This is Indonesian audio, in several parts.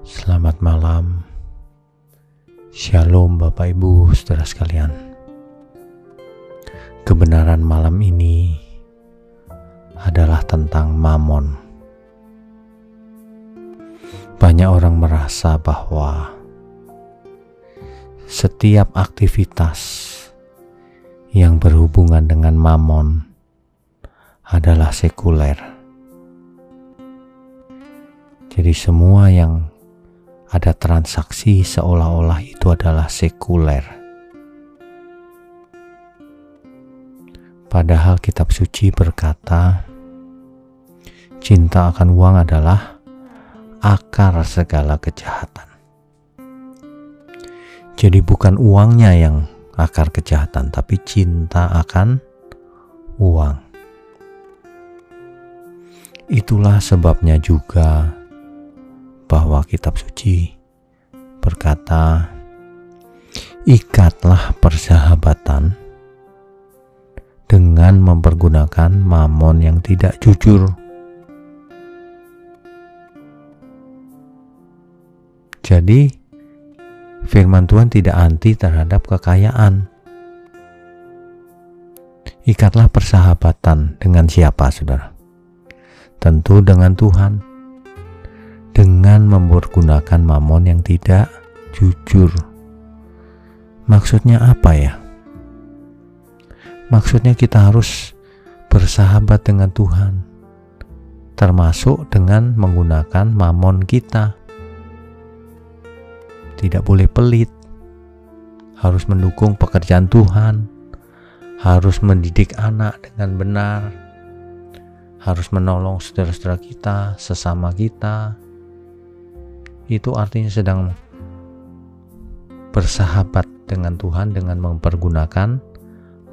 Selamat malam. Shalom Bapak Ibu, Saudara sekalian. Kebenaran malam ini adalah tentang mamon. Banyak orang merasa bahwa setiap aktivitas yang berhubungan dengan mamon adalah sekuler. Jadi semua yang ada transaksi seolah-olah itu adalah sekuler. Padahal kitab suci berkata, cinta akan uang adalah akar segala kejahatan. Jadi bukan uangnya yang akar kejahatan, tapi cinta akan uang. Itulah sebabnya juga bahwa kitab suci berkata, "Ikatlah persahabatan dengan mempergunakan mamon yang tidak jujur." Jadi, firman Tuhan tidak anti terhadap kekayaan. Ikatlah persahabatan dengan siapa, saudara? Tentu dengan Tuhan dengan mempergunakan mamon yang tidak jujur. Maksudnya apa ya? Maksudnya kita harus bersahabat dengan Tuhan, termasuk dengan menggunakan mamon kita. Tidak boleh pelit, harus mendukung pekerjaan Tuhan, harus mendidik anak dengan benar, harus menolong saudara-saudara kita, sesama kita, itu artinya sedang bersahabat dengan Tuhan dengan mempergunakan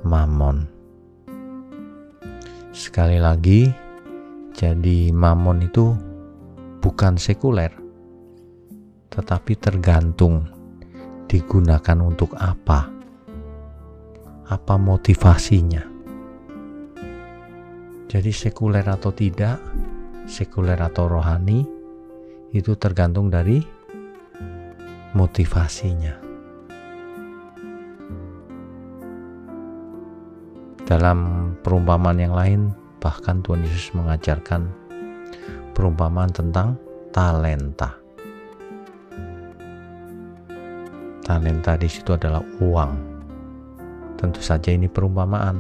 mamon. Sekali lagi, jadi mamon itu bukan sekuler, tetapi tergantung digunakan untuk apa, apa motivasinya. Jadi sekuler atau tidak, sekuler atau rohani, itu tergantung dari motivasinya. Dalam perumpamaan yang lain, bahkan Tuhan Yesus mengajarkan perumpamaan tentang talenta. Talenta di situ adalah uang. Tentu saja ini perumpamaan.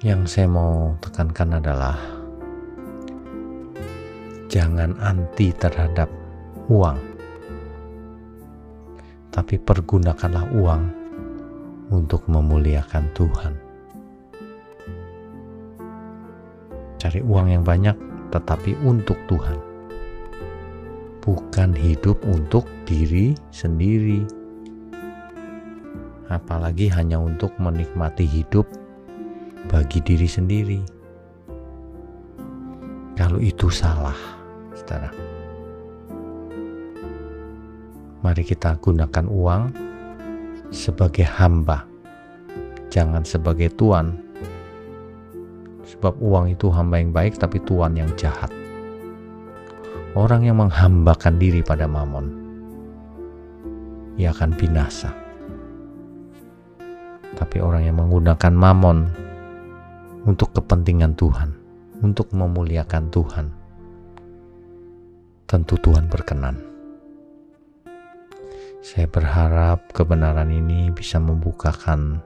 Yang saya mau tekankan adalah jangan anti terhadap uang, tapi pergunakanlah uang untuk memuliakan Tuhan. Cari uang yang banyak, tetapi untuk Tuhan, bukan hidup untuk diri sendiri, apalagi hanya untuk menikmati hidup bagi diri sendiri. Kalau itu salah saudara. Mari kita gunakan uang sebagai hamba, jangan sebagai tuan. Sebab uang itu hamba yang baik, tapi tuan yang jahat. Orang yang menghambakan diri pada mamon, ia akan binasa. Tapi orang yang menggunakan mamon untuk kepentingan Tuhan, untuk memuliakan Tuhan, tentu Tuhan berkenan. Saya berharap kebenaran ini bisa membukakan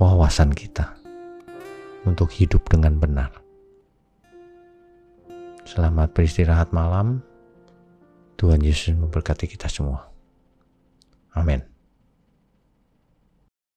wawasan kita untuk hidup dengan benar. Selamat beristirahat malam. Tuhan Yesus memberkati kita semua. Amin.